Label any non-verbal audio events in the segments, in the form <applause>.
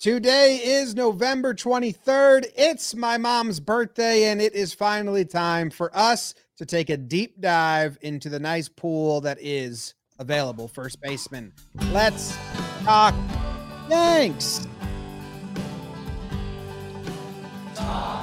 Today is November 23rd. It's my mom's birthday, and it is finally time for us to take a deep dive into the nice pool that is available first baseman. Let's talk Thanks. Talking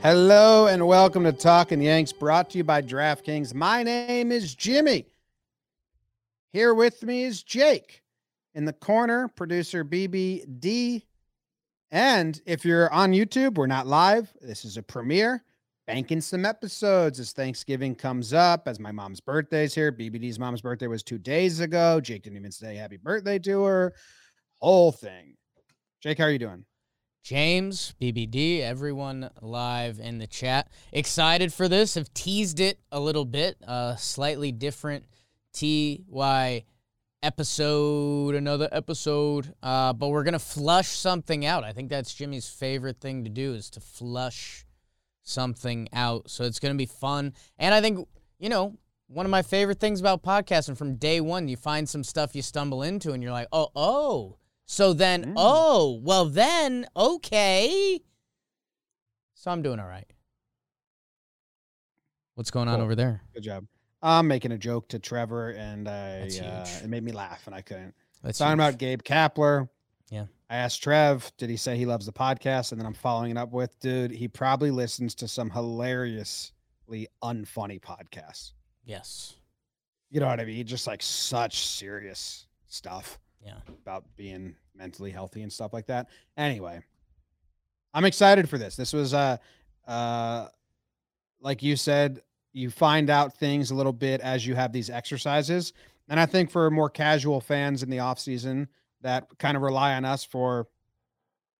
Hello and welcome to Talking Yanks, brought to you by DraftKings. My name is Jimmy. Here with me is Jake. In the corner, producer BBD. And if you're on YouTube, we're not live. This is a premiere. Banking some episodes as Thanksgiving comes up, as my mom's birthday's here. BBD's mom's birthday was two days ago. Jake didn't even say happy birthday to her. Whole thing. Jake, how are you doing? James, BBD, everyone live in the chat. Excited for this. Have teased it a little bit. Uh, slightly different TY episode, another episode. Uh, but we're gonna flush something out. I think that's Jimmy's favorite thing to do is to flush something out. So it's gonna be fun. And I think, you know, one of my favorite things about podcasting from day one, you find some stuff you stumble into and you're like, oh, oh. So then, Mm. oh, well then, okay. So I'm doing all right. What's going on over there? Good job. I'm making a joke to Trevor, and I uh, it made me laugh, and I couldn't. Let's Talking about Gabe Kapler. Yeah. I asked Trev, did he say he loves the podcast? And then I'm following it up with, dude, he probably listens to some hilariously unfunny podcasts. yes. You know what I mean? Just like such serious stuff Yeah. about being mentally healthy and stuff like that. Anyway, I'm excited for this. This was uh uh like you said, you find out things a little bit as you have these exercises. And I think for more casual fans in the off season that kind of rely on us for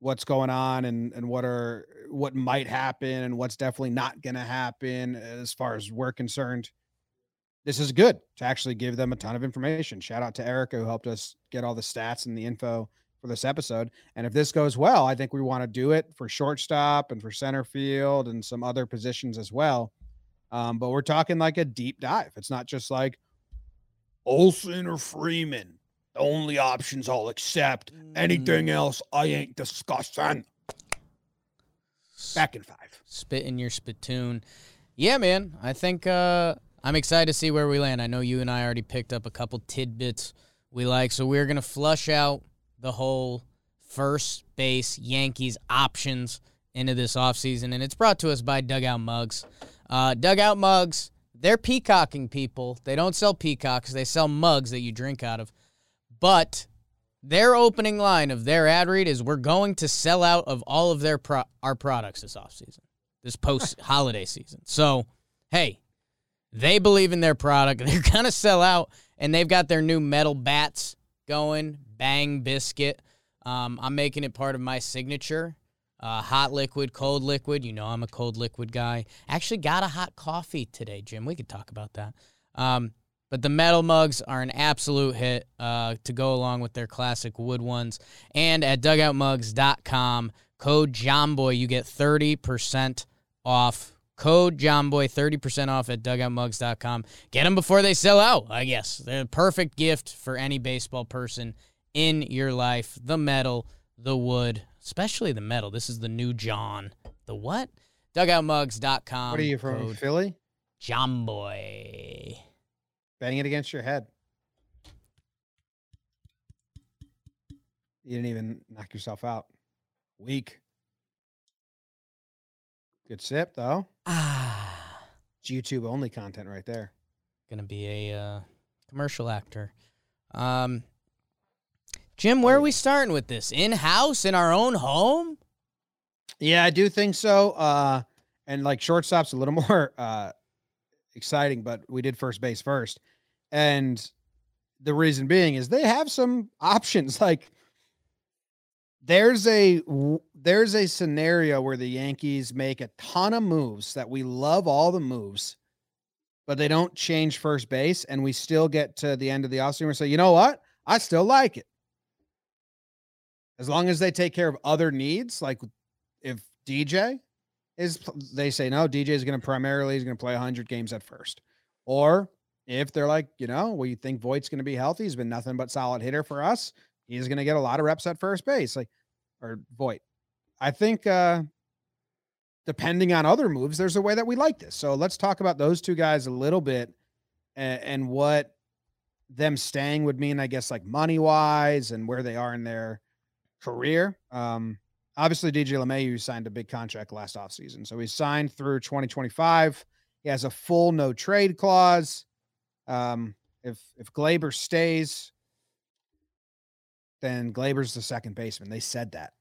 what's going on and and what are what might happen and what's definitely not going to happen as far as we're concerned. This is good to actually give them a ton of information. Shout out to Erica who helped us get all the stats and the info for this episode. And if this goes well, I think we want to do it for shortstop and for center field and some other positions as well. Um, but we're talking like a deep dive. It's not just like Olson or Freeman. The only options I'll accept. Anything else, I ain't discussing. Back in five. Spit in your spittoon. Yeah, man. I think uh, I'm excited to see where we land. I know you and I already picked up a couple tidbits we like, so we're gonna flush out the whole first base Yankees options into this offseason, and it's brought to us by Dugout Mugs. Uh, Dugout Mugs, they're peacocking people. They don't sell peacocks; they sell mugs that you drink out of. But their opening line of their ad read is we're going to sell out of all of their pro- our products this offseason, this post <laughs> holiday season. So, hey, they believe in their product. <laughs> They're going to sell out, and they've got their new metal bats going, Bang Biscuit. Um, I'm making it part of my signature. Uh, hot liquid, cold liquid. You know I'm a cold liquid guy. Actually, got a hot coffee today, Jim. We could talk about that. Um, but the metal mugs are an absolute hit uh, to go along with their classic wood ones. And at dugoutmugs.com, code JOMBOY, you get 30% off. Code JOMBOY, 30% off at dugoutmugs.com. Get them before they sell out, I guess. They're a perfect gift for any baseball person in your life. The metal, the wood, especially the metal. This is the new John. The what? Dugoutmugs.com. What are you from Code Philly? JOMBOY. Bang it against your head. You didn't even knock yourself out. Weak. Good sip though. Ah, It's YouTube only content right there. gonna be a uh, commercial actor. Um, Jim, where are we starting with this? In house, in our own home? Yeah, I do think so. Uh, and like shortstop's a little <laughs> more uh exciting, but we did first base first. And the reason being is they have some options. <laughs> Like there's a there's a scenario where the Yankees make a ton of moves that we love all the moves, but they don't change first base, and we still get to the end of the offseason and say, you know what? I still like it. As long as they take care of other needs, like if DJ is, they say no, DJ is going to primarily is going to play 100 games at first, or if they're like, you know, we think Voit's going to be healthy, he's been nothing but solid hitter for us. He's going to get a lot of reps at first base, like or Voit. I think uh depending on other moves, there's a way that we like this. So let's talk about those two guys a little bit and, and what them staying would mean, I guess, like money wise and where they are in their career. Um, obviously, DJ LeMahieu signed a big contract last offseason. So he's signed through 2025. He has a full no trade clause. Um, if if Gleyber stays, then Gleyber's the second baseman. They said that.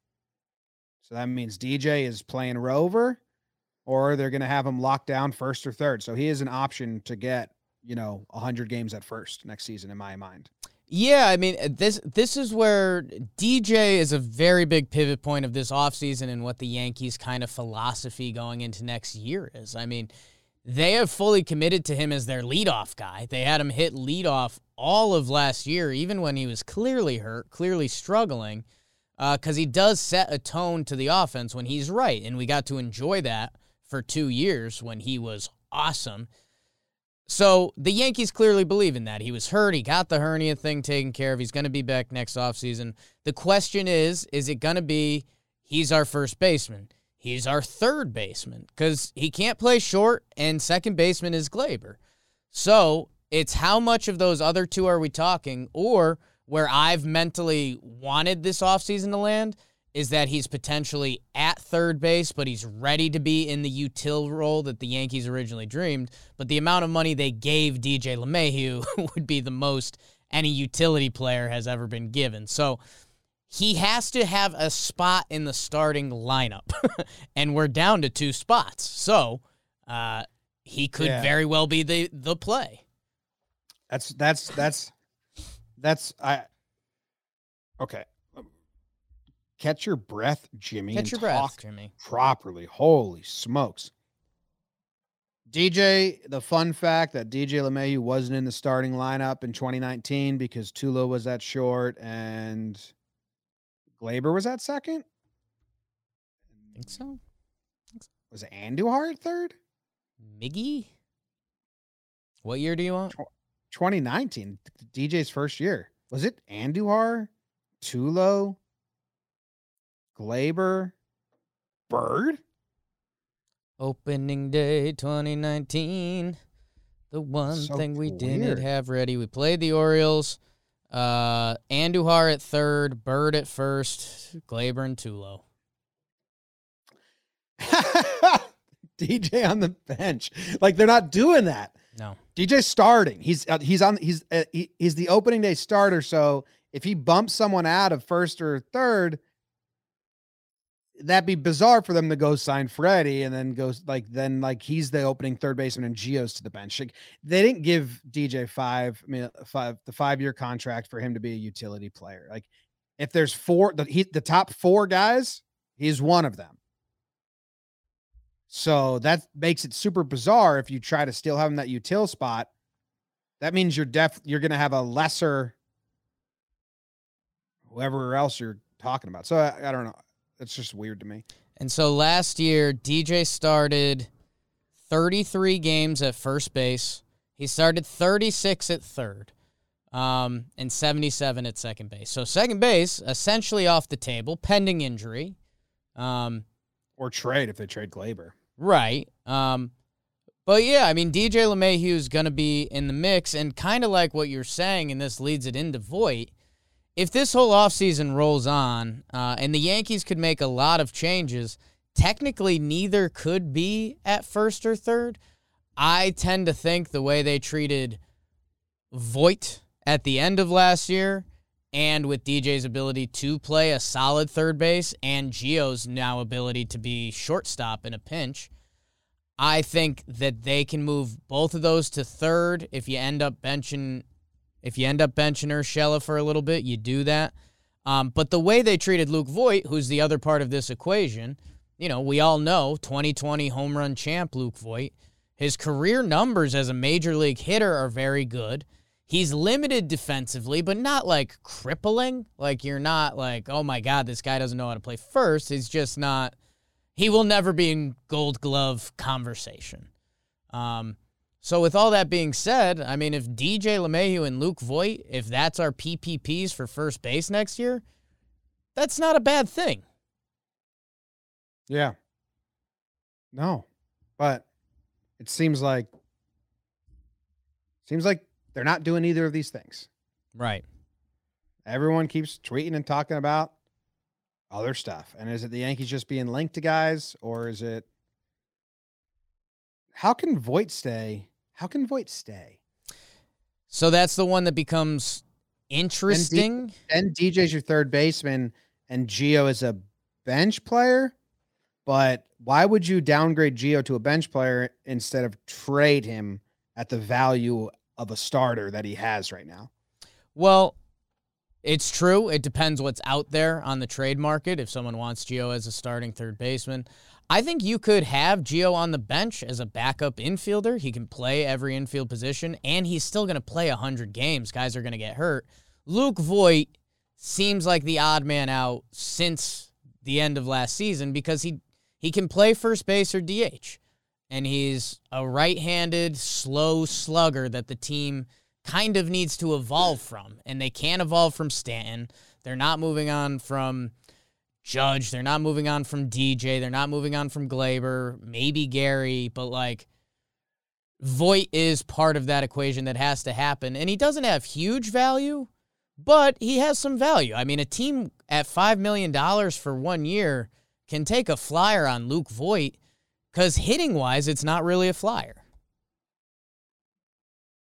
So that means DJ is playing rover or they're going to have him locked down first or third. So he is an option to get, you know, 100 games at first next season in my mind. Yeah, I mean uh, this this is where DJ is a very big pivot point of this offseason and what the Yankees kind of philosophy going into next year is. I mean, they have fully committed to him as their leadoff guy. They had him hit leadoff all of last year, even when he was clearly hurt, clearly struggling, because uh, he does set a tone to the offense when he's right, and we got to enjoy that for two years when he was awesome. So the Yankees clearly believe in that. He was hurt. He got the hernia thing taken care of. He's going to be back next offseason. The question is is it going to be he's our first baseman? He's our third baseman because he can't play short, and second baseman is Gleyber. So it's how much of those other two are we talking, or where I've mentally wanted this offseason to land is that he's potentially at third base, but he's ready to be in the util role that the Yankees originally dreamed. But the amount of money they gave DJ LeMahieu <laughs> would be the most any utility player has ever been given. So he has to have a spot in the starting lineup, <laughs> and we're down to two spots. So uh, he could Yeah. very well be the the play. That's that's that's that's I okay. Catch your breath, Jimmy. Catch your breath, Jimmy. properly. Holy smokes. DJ, the fun fact that DJ LeMahieu wasn't in the starting lineup in 2019 because Tulo was that short and Gleyber was at second. I Think so, Was it Andujar at third? Miggy. What year do you want? 2019, DJ's first year. Was it Andujar, Tulo, Gleyber, Bird? Opening day 2019. The one So thing we weird. didn't have ready. We played the Orioles. Uh, Andujar at third, Bird at first, Gleyber and Tulo. <laughs> DJ on the bench. Like they're not doing that. No. DJ's starting. He's uh, he's on he's uh, he, he's the opening day starter. So if he bumps someone out of first or third, that'd be bizarre for them to go sign Freddie and then goes like then like he's the opening third baseman and Gio's to the bench. Like, they didn't give DJ five I mean uh, five the five year contract for him to be a utility player. Like if there's four the he the top four guys, he's one of them. So that makes it super bizarre if you try to still have him that util spot. That means you're def you're gonna have a lesser whoever else you're talking about. So I, I don't know. It's just weird to me. And so last year, DJ started 33 games at first base. He started 36 at third, um, and 77 at second base. So second base essentially off the table, pending injury. Um, Or trade if they trade Gleyber. Right. Um, but yeah, I mean, DJ LeMahieu is going to be in the mix, and kind of like what you're saying, and this leads it into Voit. If this whole offseason rolls on, uh, and the Yankees could make a lot of changes, technically neither could be at first or third. I tend to think the way they treated Voit at the end of last year, and with DJ's ability to play a solid third base, and Gio's now ability to be shortstop in a pinch, I think that they can move both of those to third. If you end up benching, if you end up benching Urshela for a little bit, you do that. Um, but the way they treated Luke Voit, who's the other part of this equation, you know, we all know 2020 home run champ Luke Voit. His career numbers as a major league hitter are very good. He's limited defensively, but not like crippling. Like you're not like, oh my God, this guy doesn't know how to play first. He's just not, he will never be in gold glove conversation. Um, so with all that being said, I mean, if DJ LeMahieu and Luke Voit, if that's our PPPs for first base next year, that's not a bad thing. Yeah. No, but it seems like seems like they're not doing either of these things. Right. Everyone keeps tweeting and talking about other stuff. And is it the Yankees just being linked to guys, or is it how can Voit stay? How can Voit stay? So that's the one that becomes interesting. And DJ's your third baseman, and Gio is a bench player. But why would you downgrade Gio to a bench player instead of trade him at the value of a starter that he has right now? Well, it's true. It depends what's out there on the trade market. If someone wants Gio as a starting third baseman, I think you could have Gio on the bench as a backup infielder. He can play every infield position, and he's still going to play 100 games. Guys are going to get hurt. Luke Voit seems like the odd man out since the end of last season because he he can play first base or DH. And he's a right handed, slow slugger that the team kind of needs to evolve from. And they can't evolve from Stanton. They're not moving on from Judge. They're not moving on from DJ. They're not moving on from Gleyber, maybe Gary, but like Voit is part of that equation that has to happen. And he doesn't have huge value, but he has some value. I mean, a team at $5 million for one year can take a flyer on Luke Voit because hitting wise, it's not really a flyer.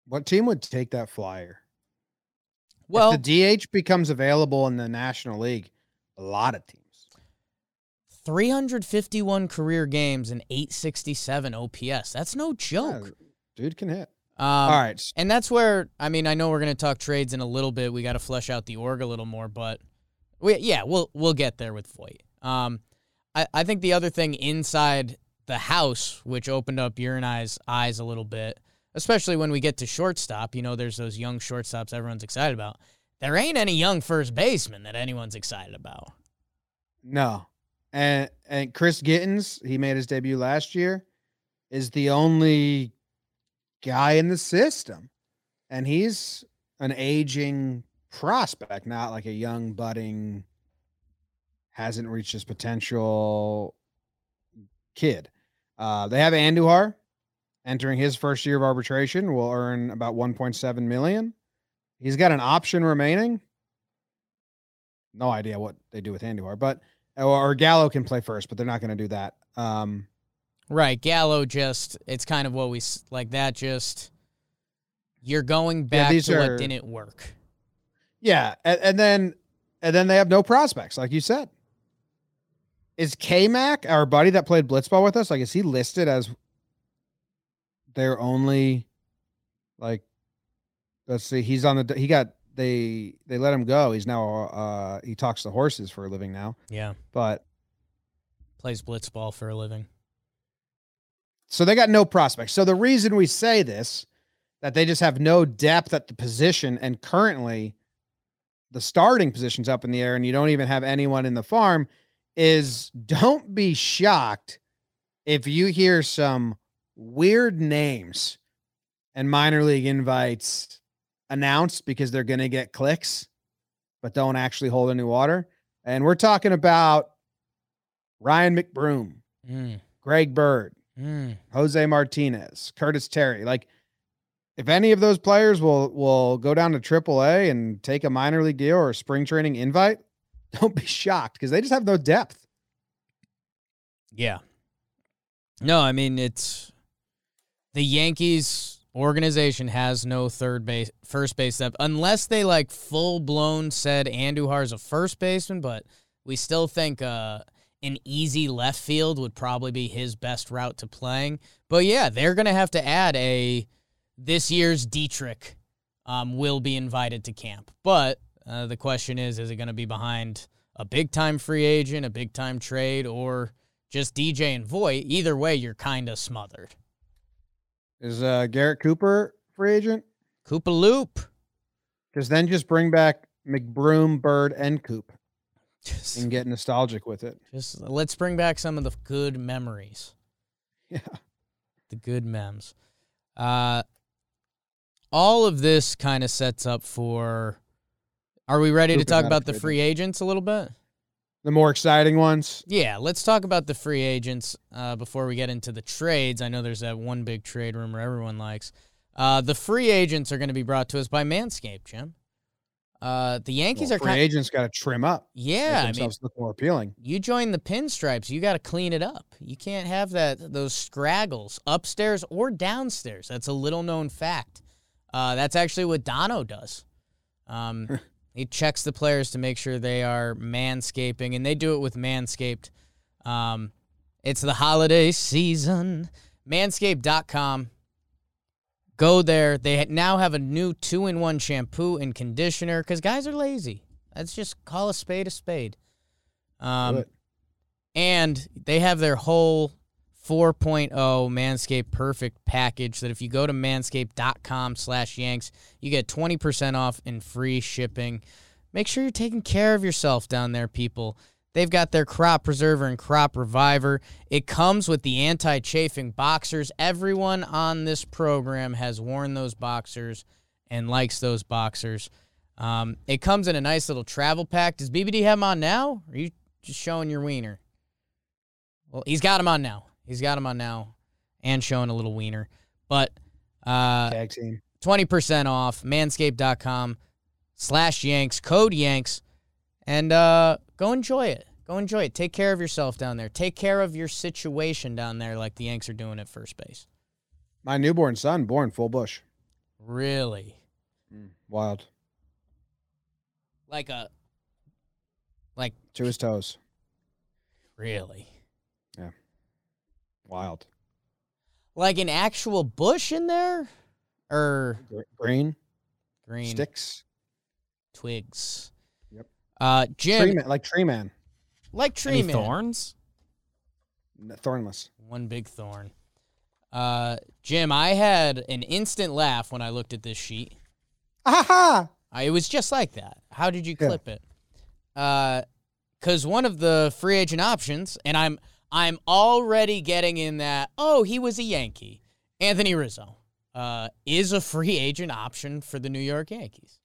What team would take that flyer? Well, if the DH becomes available in the National League, a lot of teams. 351 career games and 867 OPS. That's no joke. Yeah, dude can hit. Um, All right. And that's where, I mean, I know we're going to talk trades in a little bit. We got to flesh out the org a little more, but we, yeah, we'll, we'll get there with Voit. Um, I, I think the other thing inside the house, which opened up your and I's eyes a little bit, especially when we get to shortstop, you know, there's those young shortstops everyone's excited about. There ain't any young first baseman that anyone's excited about. No. And and Chris Gittens, he made his debut last year, is the only guy in the system. And he's an aging prospect, not like a young budding hasn't reached his potential kid. Uh, they have Andujar entering his first year of arbitration will earn about 1.7 million. He's got an option remaining. No idea what they do with Andujar, but or, Gallo can play first, but they're not going to do that. Um, right, Gallo just it's kind of what we like that just you're going back yeah, to are, what didn't work. Yeah, and, and then and then they have no prospects, like you said. Is K Mac, our buddy that played blitzball with us, like is he listed as their only like let's see, he's on the he got they they let him go. He's now uh he talks to horses for a living now. Yeah. But plays blitzball for a living. So they got no prospects. So the reason we say this that they just have no depth at the position and currently the starting position's up in the air and you don't even have anyone in the farm is don't be shocked if you hear some weird names and minor league invites announced because they're going to get clicks, but don't actually hold any water. And we're talking about Ryan McBroom, Mm, Greg Bird, mm. Jose Martinez, Curtis Terry. Like, if any of those players will will go down to AAA and take a minor league deal or a spring training invite, <laughs> don't be shocked because they just have no depth. Yeah. No, I mean it's the Yankees organization has no third base first base depth unless they like full blown said Andujar's a first baseman, but we still think uh an easy left field would probably be his best route to playing. But yeah, they're gonna have to add a this year's Dietrich um, will be invited to camp. But Uh, the question is, is it to be behind a big time free agent, a big time trade, or just DJ and Voit? Either way, you're kind of smothered. Is uh, Garrett Cooper free agent? Koopa Loop. Because then just bring back McBroom, Bird, and Coop Just, and get nostalgic with it. just let's bring back some of the good memories. Yeah. the good memes. Uh, all of this kind of sets up for. Are we ready to talk about the free free agents a little bit? The more exciting ones. Yeah, let's talk about the free agents uh, before we get into the trades. I know there's that one big trade rumor everyone likes. Uh, the free agents are going to be brought to us by Manscaped, Jim. Uh, the Yankees Well, are free kind. agents got to trim up. Yeah, I mean, look more appealing. you join the pinstripes, you got to clean it up. You can't have that those scraggles upstairs or downstairs. That's a little known fact. Uh, that's actually what Dono does. Um, <laughs> he checks the players to make sure they are manscaping, and they do it with Manscaped. Um, it's the holiday season. Manscaped.com. Go there. They now have a new two in one shampoo and conditioner because guys are lazy. Let's just call a spade a spade. Um, and they have their whole 4.0 Manscaped Perfect package that if you go to manscaped.com slash yanks, you get 20% off and free shipping. Make sure you're taking care of yourself down there, people. They've got their crop preserver and crop reviver. It comes with the anti chafing boxers. Everyone on this program has worn those boxers and likes those boxers. Um, it comes in a nice little travel pack. Does BBD have them on now? Or are you just showing your wiener? Well, he's got him on now. He's got him on now and showing a little wiener. But uh, Tag team. 20% off manscaped.com slash yanks code yanks and uh, go enjoy it go enjoy it take care of yourself down there take care of your situation down there like the yanks are doing at first base My newborn son, born full bush. really Mm, Wild. like a like To his toes. really Wild. like an actual bush in there or Green. green Sticks. twigs Yep. uh jim Tree man, like tree man. like tree Any man thorns? N- Thornless. One big thorn. Uh, Jim, I had an instant laugh when I looked at this sheet. Aha! I, it was just like that. How did you Yeah. clip it? Uh, cause one of the free agent options, and I'm I'm already getting in that. Oh, he was a Yankee. Anthony Rizzo uh, is a free agent option for the New York Yankees.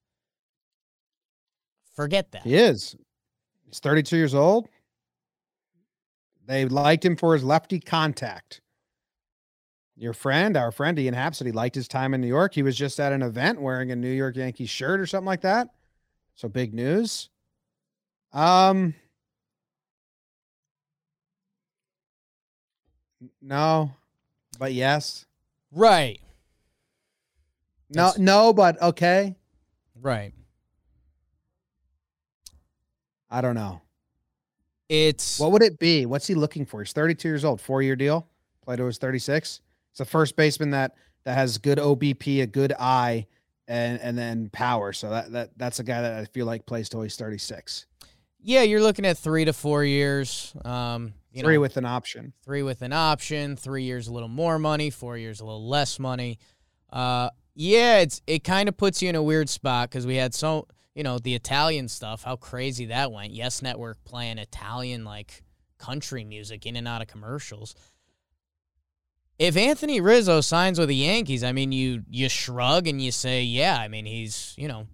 Forget that. He is. He's 32 years old. They liked him for his lefty contact. Your friend, our friend Ian Hapsody, liked his time in New York. He was just at an event wearing a New York Yankees shirt or something like that. So big news. Um, no, but yes. Right. No, That's- no, but okay. Right. I don't know. It's What would it be? What's he looking for? He's 32 years old, four year deal. Plato is 36. It's a first baseman that that has good OBP, a good eye, and and then power. So that that that's a guy that I feel like plays till he's 36. yeah. You're looking at three to four years. Um, you Three know, with an option. three with an option, three years a little more money, four years a little less money. Uh, yeah, it's it kind of puts you in a weird spot because we had so you know the Italian stuff, how crazy that went. Yes Network playing Italian like country music in and out of commercials. If Anthony Rizzo signs with the Yankees, I mean you you shrug and you say, yeah, I mean he's you know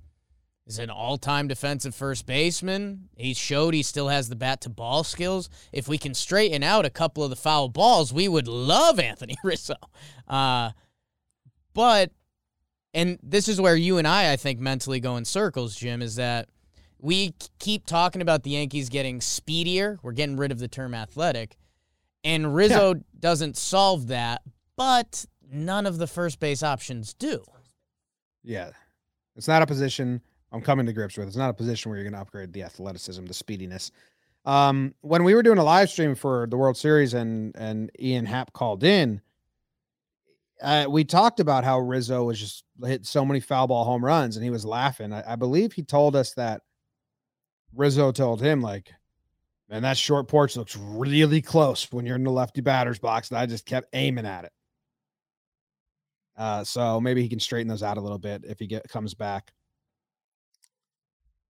is an all-time defensive first baseman. He showed he still has the bat to ball skills. If we can straighten out a couple of the foul balls, we would love Anthony <laughs> Rizzo. Uh, but and this is where you and I, I think, mentally go in circles, Jim, is that we keep talking about the Yankees getting speedier. We're getting rid of the term athletic. And Rizzo doesn't solve that, but none of the first base options do. Yeah. It's not a position I'm coming to grips with. It's not a position where you're going to upgrade the athleticism, the speediness. Um, when we were doing a live stream for the World Series and and Ian Happ called in, uh, we talked about how Rizzo was just hit so many foul ball home runs, and he was laughing. I, I believe he told us that Rizzo told him like, "Man, that short porch looks really close when you're in the lefty batter's box," and I just kept aiming at it. Uh, so maybe he can straighten those out a little bit if he get comes back.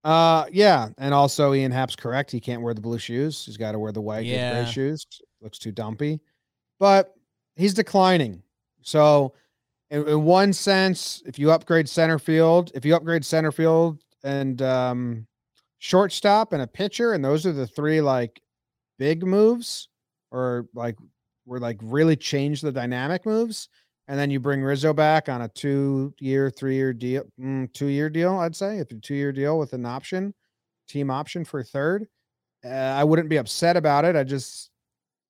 Uh, yeah, and also Ian Happ's correct. He can't wear the blue shoes. He's got to wear the white Yeah. gray shoes. Looks too dumpy, but he's declining. So, in, in one sense, if you upgrade center field, if you upgrade center field and um, shortstop and a pitcher, and those are the three like big moves, or like were like really change the dynamic moves, and then you bring Rizzo back on a two-year, three-year deal, mm, two-year deal, I'd say, if a two-year deal with an option, team option for third. Uh, I wouldn't be upset about it. I just,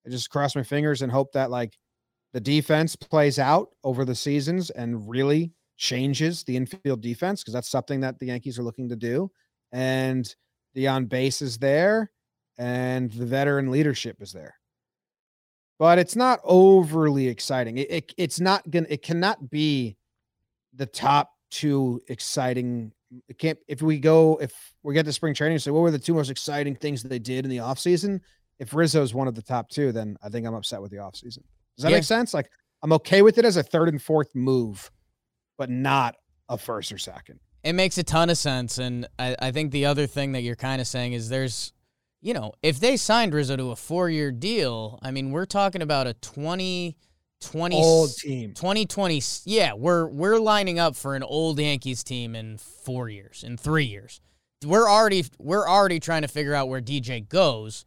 I just cross my fingers and hope that like the defense plays out over the seasons and really changes the infield defense because that's something that the Yankees are looking to do. And the on base is there, and the veteran leadership is there. But it's not overly exciting. It, it it's not gonna. It cannot be the top two exciting. It can't. If we go, if we get to spring training, and say what were the two most exciting things that they did in the offseason? If Rizzo's one of the top two, then I think I'm upset with the offseason. Does that Yeah. make sense? Like I'm okay with it as a third and fourth move, but not a first or second. It makes a ton of sense. And I, I think the other thing that you're kind of saying is there's, you know, if they signed Rizzo to a four year deal, I mean, we're talking about a 20, 20, Old team. 2020. Yeah, we're we're lining up for an old Yankees team in four years, in three years. We're already we're already trying to figure out where DJ goes.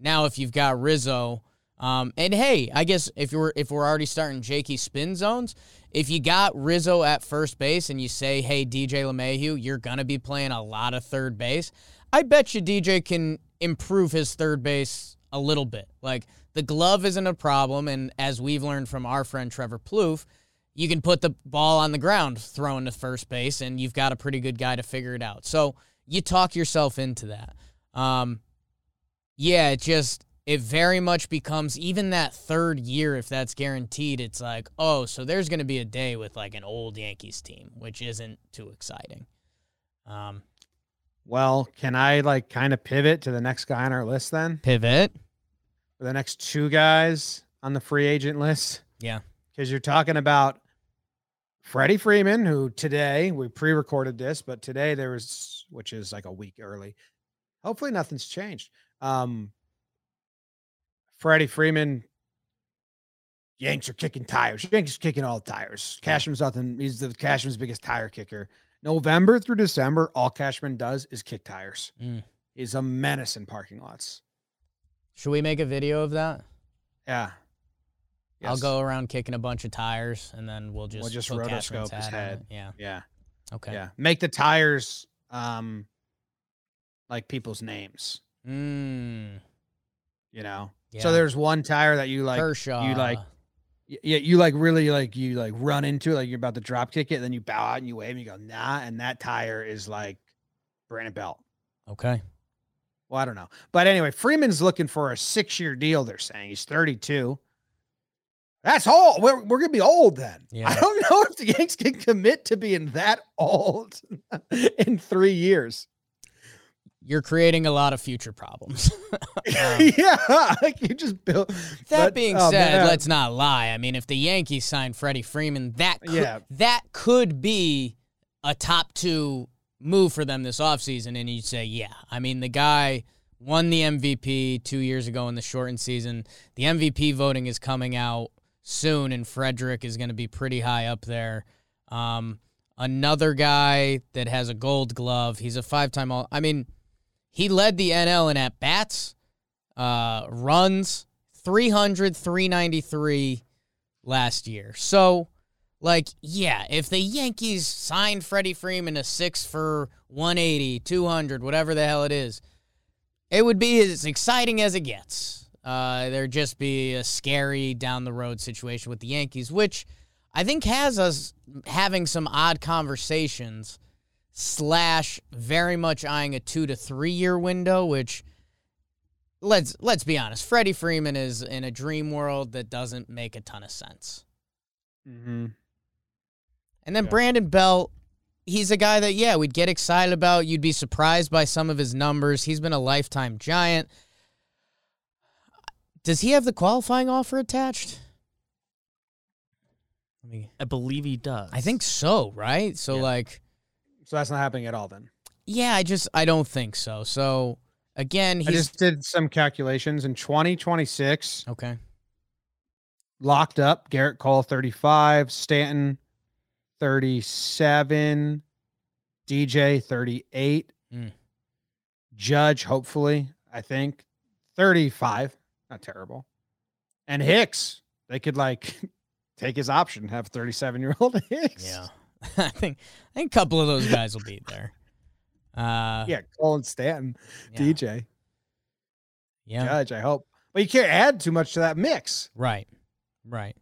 Now, if you've got Rizzo, um, and hey, I guess if you're if we're already starting Jakey spin zones, if you got Rizzo at first base and you say, hey, DJ LeMahieu, you're gonna be playing a lot of third base. I bet you DJ can improve his third base a little bit. Like the glove isn't a problem, and as we've learned from our friend Trevor Plouffe, you can put the ball on the ground throwing to first base, and you've got a pretty good guy to figure it out. So you talk yourself into that. Um, yeah, it just it very much becomes even that third year if that's guaranteed. It's like, oh, so there's going to be a day with like an old Yankees team, which isn't too exciting. Um, Well, can I like kind of pivot to the next guy on our list then? pivot. For the next two guys on the free agent list? Yeah. Because you're talking about Freddie Freeman, who today we pre-recorded this, but today there was, which is like a week early. Hopefully nothing's changed. Um, Freddie Freeman, Yanks are kicking tires. Yanks are kicking all the tires. Cashman's nothing. He's the Cashman's biggest tire kicker. November through December, all Cashman does is kick tires. Mm. He's a menace in parking lots. Should we make a video of that? Yeah. I'll go around kicking a bunch of tires, and then we'll just We'll just rotoscope his head. Yeah. Yeah. Okay. Yeah. Make the tires um like people's names, Mm, you know. yeah. So there's one tire that you like Kershaw. like y- yeah, you like really like you like run into it, like you're about to drop kick it, then you bow out and you wave and you go, nah, and that tire is like Brandon Belt. Okay. Well, I don't know. But anyway, Freeman's looking for a six year deal, they're saying. He's 32. That's old. We're, we're going to be old then. <laughs> Yeah. I don't know if the Yanks can commit to being that old <laughs> in three years. You're creating a lot of future problems. <laughs> Um, <laughs> yeah. Like you just built. That but- being oh, said, man. let's not lie. I mean, if the Yankees signed Freddie Freeman, that could, Yeah. that could be a top two move for them this offseason. And you'd say, yeah. I mean, the guy won the MVP two years ago in the shortened season. The MVP voting is coming out soon, and Frederick is going to be pretty high up there. Um, another guy that has a gold glove. He's a five time all. I mean, he led the NL in at bats, uh, runs, 300, 393 last year. So, like, yeah, if the Yankees signed Freddie Freeman to six for 180, 200, whatever the hell it is, it would be as exciting as it gets. Uh, there'd just be a scary down the road situation with the Yankees, which I think has us having some odd conversations slash very much eyeing a two to three year window, which let's let's be honest, Freddie Freeman is in a dream world that doesn't make a ton of sense. Mm-hmm. And then Yeah. Brandon Belt, he's a guy that, yeah, we'd get excited about. You'd be surprised by some of his numbers. He's been a lifetime giant. Does he have the qualifying offer attached? I believe he does. I think so, right? So, Yeah. like, So that's not happening at all. Then yeah, I just, I don't think so. So, again, he's. I just did some calculations in 2026. okay. Locked up. Gerrit Cole 35. Stanton 37. DJ 38. Mm. Judge, hopefully, I think 35. Not terrible. And Hicks, they could like <laughs> take his option, have 37 year old <laughs> Hicks. Yeah. <laughs> I think, I think a couple of those guys will be there. Uh, Yeah. Colin Stanton, yeah. DJ, Yeah. Judge, I hope. But you can't add too much to that mix. Right. Right.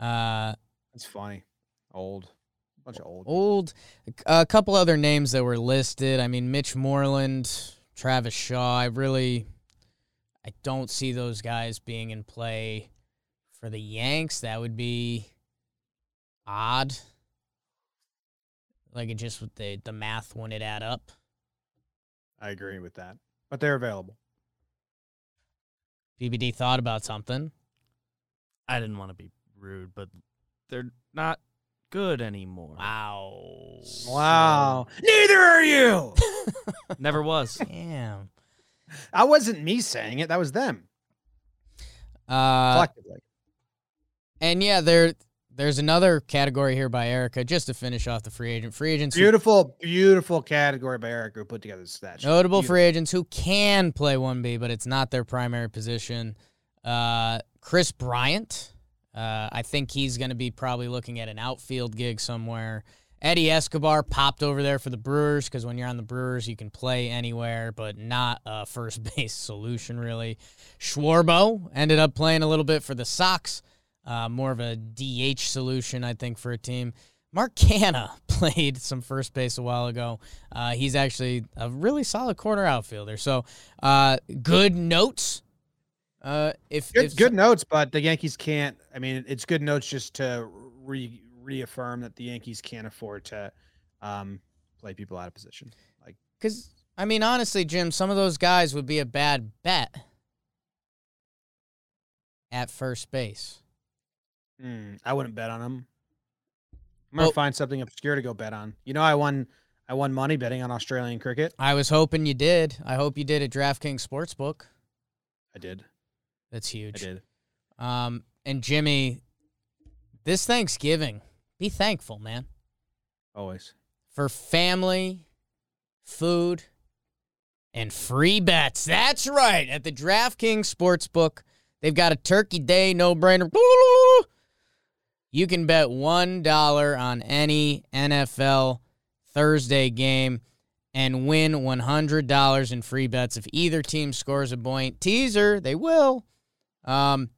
Uh, That's funny. Old. Bunch of old. old a couple other names that were listed i mean mitch moreland travis shaw i really i don't see those guys being in play for the yanks that would be odd like it just with the the math wouldn't add up I agree with that. But they're available. bbd thought about something I didn't want to be rude, but they're not good anymore. wow Wow. Neither are you. <laughs> Never was. damn that wasn't me saying it. That was them uh collectively. and yeah there there's another category here by erica just to finish off the free agent free agents who Beautiful, beautiful category by Erica who put together this stat. Notable Beautiful. free agents who can play 1B, but it's not their primary position. Uh, Kris Bryant. Uh, I think he's going to be probably looking at an outfield gig somewhere. Eddie Escobar popped over there for the Brewers because when you're on the Brewers, you can play anywhere, but not a first <laughs> base solution, really. Schwarbo ended up playing a little bit for the Sox. Uh, more of a DH solution, I think, for a team. Mark Canha <laughs> played some first base a while ago. Uh, he's actually a really solid corner outfielder. So, uh, good notes. Uh, if, Good, if good notes, but the Yankees can't. I mean, it's good notes just to re, reaffirm that the Yankees can't afford to um, play people out of position. Like, Because, I mean, honestly, Jim, some of those guys would be a bad bet at first base. Mm, I wouldn't bet on them. I'm gonna Well- find something obscure to go bet on. You know, I won. I won money betting on Australian cricket. I was hoping you did. I hope you did at DraftKings Sportsbook. I did. That's huge. I did. Um, and Jimmy, this Thanksgiving, be thankful, man, Always. for family, food, and free bets. That's right. At the DraftKings Sportsbook, they've got a Turkey Day no brainer. You can bet $1 on any NFL Thursday game and win $100 in free bets if either team scores a point. Teaser, they will. Um,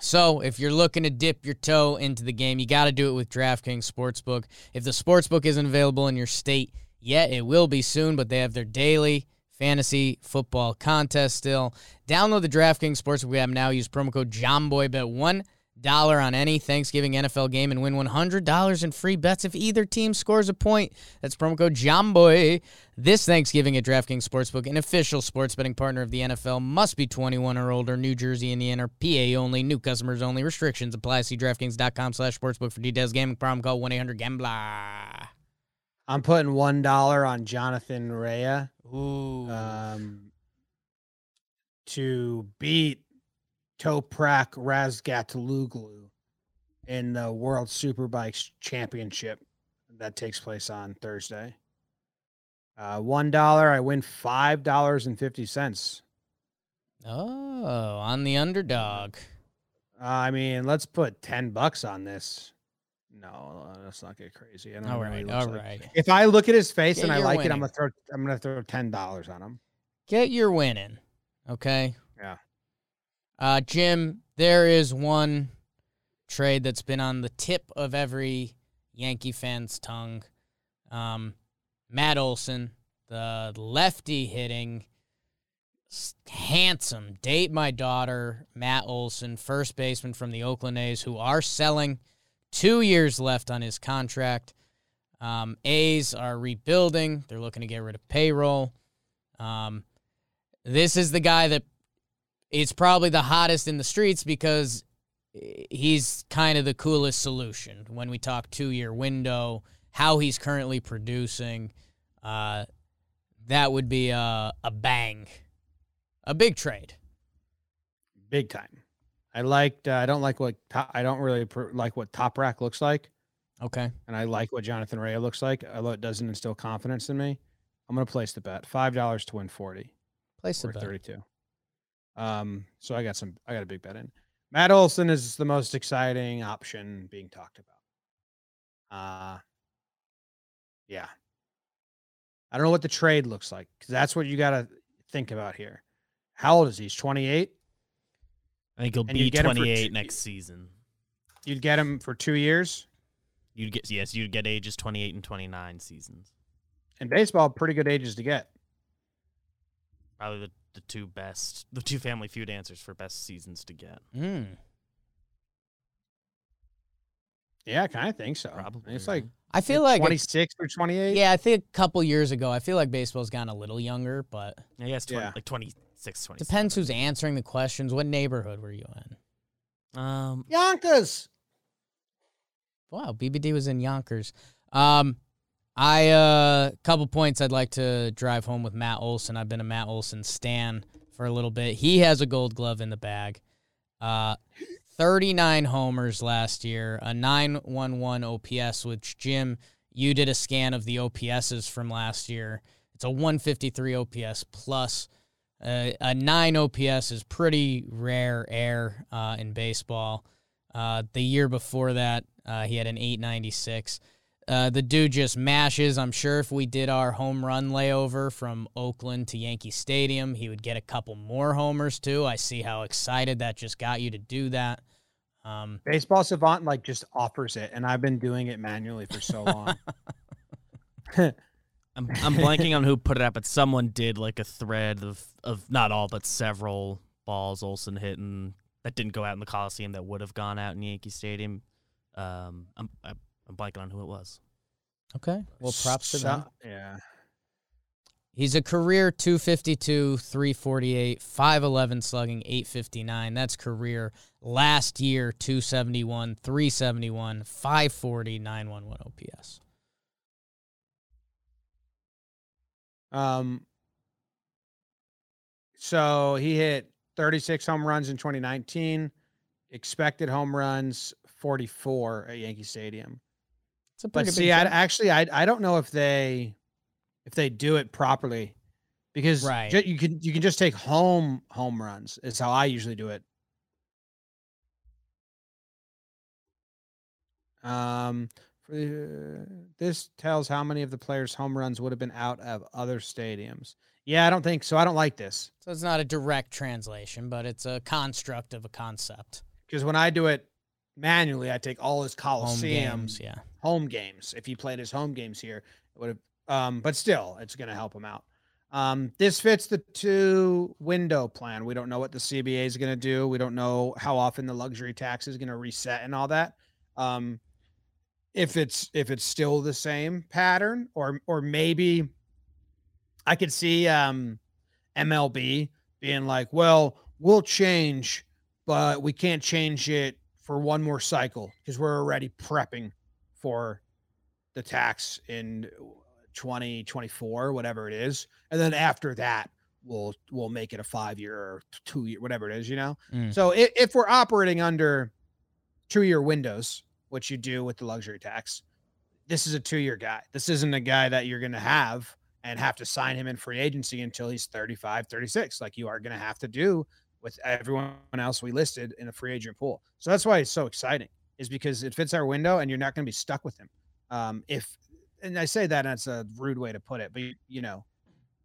so if you're looking to dip your toe into the game, you got to do it with DraftKings Sportsbook. If the Sportsbook isn't available in your state yet, it will be soon, but they have their daily fantasy football contest still. Download the DraftKings Sportsbook app now. Use promo code JOMBOYBET1 dollar on any Thanksgiving NFL game and win $100 in free bets if either team scores a point. That's promo code JOMBOY. This Thanksgiving at DraftKings Sportsbook, an official sports betting partner of the NFL, must be 21 or older. New Jersey, Indiana, PA only. New customers only. Restrictions apply. See DraftKings.com slash sportsbook for details. Gaming problem, call 1-800-GAMBLER. I'm putting one dollar on Jonathan Rea Ooh. um, to beat Toprak Razgatlıoğlu in the World Superbikes Championship that takes place on Thursday. Uh, one dollar, I win five dollars and fifty cents. oh, on the underdog. Uh, I mean, let's put ten bucks on this. No, let's not get crazy. I don't All know right, all like. right. If I look at his face Yeah, and I like it. I'm gonna throw. I'm gonna throw ten dollars on him. Get your winning, okay? Uh, Jim, there is one trade that's been on the tip of every Yankee fan's tongue. Um, Matt Olson, the lefty hitting, handsome, date my daughter, Matt Olson, first baseman from the Oakland A's, who are selling two years left on his contract. Um, A's are rebuilding. They're looking to get rid of payroll. Um, this is the guy that is probably the hottest in the streets because he's kind of the coolest solution when we talk two year window, how he's currently producing. Uh, that would be a, a bang, a big trade. Big time. I liked. Uh, I don't like what. To- I don't really pr- like what Toprak looks like, Okay. and I like what Jonathan Rea looks like. Although it doesn't instill confidence in me, I'm gonna place the bet. Five dollars to win forty Place the bet. thirty-two. Um. So I got some. I got a big bet in. Matt Olson is the most exciting option being talked about. Uh. Yeah. I don't know what the trade looks like because that's what you got to think about here. How old is he? He's 28. I think he'll And be get him for 28 two- next season. You'd get him for two years. You'd get yes, you'd get ages 28 and 29 seasons. In baseball, pretty good ages to get. Probably the, the two best, the two Family Feud answers for best seasons to get. Mm. Yeah, I kind of think so. Probably, It's like I feel like, it- 26 or 28. yeah, I think a couple years ago, I feel like baseball's gotten a little younger, but I guess 20, Yeah. like 26, 27. depends who's answering the questions. What neighborhood were you in? Um, Yonkers. Wow, BBD was in Yonkers. Um, I uh, couple points I'd like to drive home with Matt Olson. I've been a Matt Olson stan for a little bit. He has a Gold Glove in the bag. Uh, 39 homers last year, a 911 OPS. Which Jim, you did a scan of the OPSs from last year. It's a 153 OPS plus. Uh, a nine OPS is pretty rare air uh, in baseball. Uh, the year before that, uh, he had an 896. Uh, the dude just mashes. I'm sure if we did our home run layover from Oakland to Yankee Stadium, he would get a couple more homers too. I see how excited that just got you to do that. Um, Baseball Savant like just offers it, and I've been doing it manually for so long. <laughs> I'm, I'm blanking on who put it up, but someone did like a thread of, of not all, but several balls Olson hitting that didn't go out in the Coliseum that would have gone out in Yankee Stadium. Um, I'm, I'm I'm blanking on who it was. okay. Well, props to So- them. Yeah. He's a career 252, 348, 511 slugging, 859. That's career. Last year, 271, 371, 540, 911 OPS. Um. So he hit 36 home runs in 2019. Expected home runs 44 at Yankee Stadium. It's a But see, I actually I I don't know if they if they do it properly because Right. ju- you can you can just take home home runs. Is how I usually do it. Um, for the, this tells how many of the players' home runs would have been out of other stadiums. Yeah, I don't think so. I don't like this So it's not a direct translation, but it's a construct of a concept. because when I do it manually, I take all his Home games, yeah. Home games. If he played his home games here, it would have. Um, but still, it's going to help him out. Um, this fits the two window plan. We don't know what the CBA is going to do. We don't know how often the luxury tax is going to reset and all that. Um, if it's if it's still the same pattern, or or maybe I could see um, MLB being like, well, we'll change, but we can't change it for one more cycle because we're already prepping for the tax in 2024 whatever it is and then after that we'll we'll make it a five year or two year whatever it is you know? Mm. so if, if we're operating under two year windows which you do with the luxury tax this is a two year guy. This isn't a guy that you're going to have and have to sign him in free agency until he's 35 36 like you are going to have to do with everyone else we listed in a free agent pool. So that's why it's so exciting is because it fits our window and you're not going to be stuck with him um, if and I say that that's a rude way to put it, but you, you know,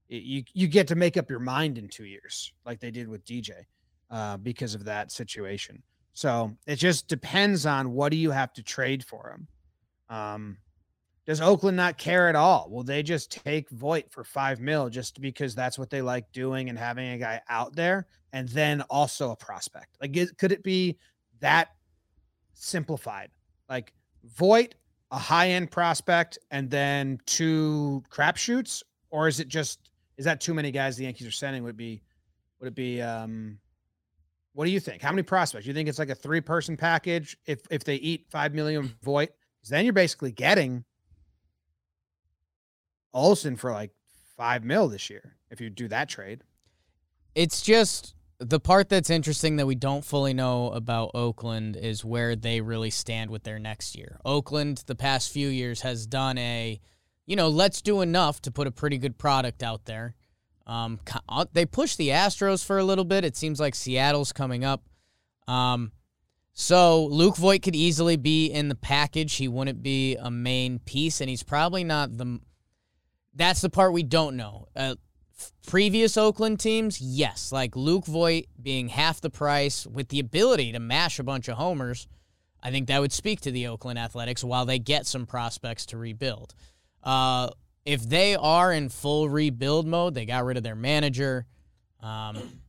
y- you you get to make up your mind in two years, like they did with DJ, uh, because of that situation. So it just depends on what do you have to trade for him. Um, does Oakland not care at all? Will they just take Voit for five mil just because that's what they like doing and having a guy out there and then also a prospect? Like, could it be that simplified? Like Voit, a high end prospect, and then two crapshoots, or is it just is that too many guys the Yankees are sending? Would it be would it be um what do you think? How many prospects? You think it's like a three person package if if they eat five million Voit? Because then you're basically getting Olson for like five mil this year if you do that trade. It's just the part that's interesting that we don't fully know about Oakland is where they really stand with their next year. Oakland, the past few years, has done a, you know, let's do enough to put a pretty good product out there. Um, uh, they pushed the Astros for a little bit. It seems like Seattle's coming up. Um, so Luke Voit could easily be in the package. He wouldn't be a main piece, and he's probably not the. That's the part we don't know. Uh, previous Oakland teams, yes, like Luke Voit being half the price with the ability to mash a bunch of homers. I think that would speak to the Oakland Athletics while they get some prospects to rebuild. Uh, if they are in full rebuild mode, they got rid of their manager. Um,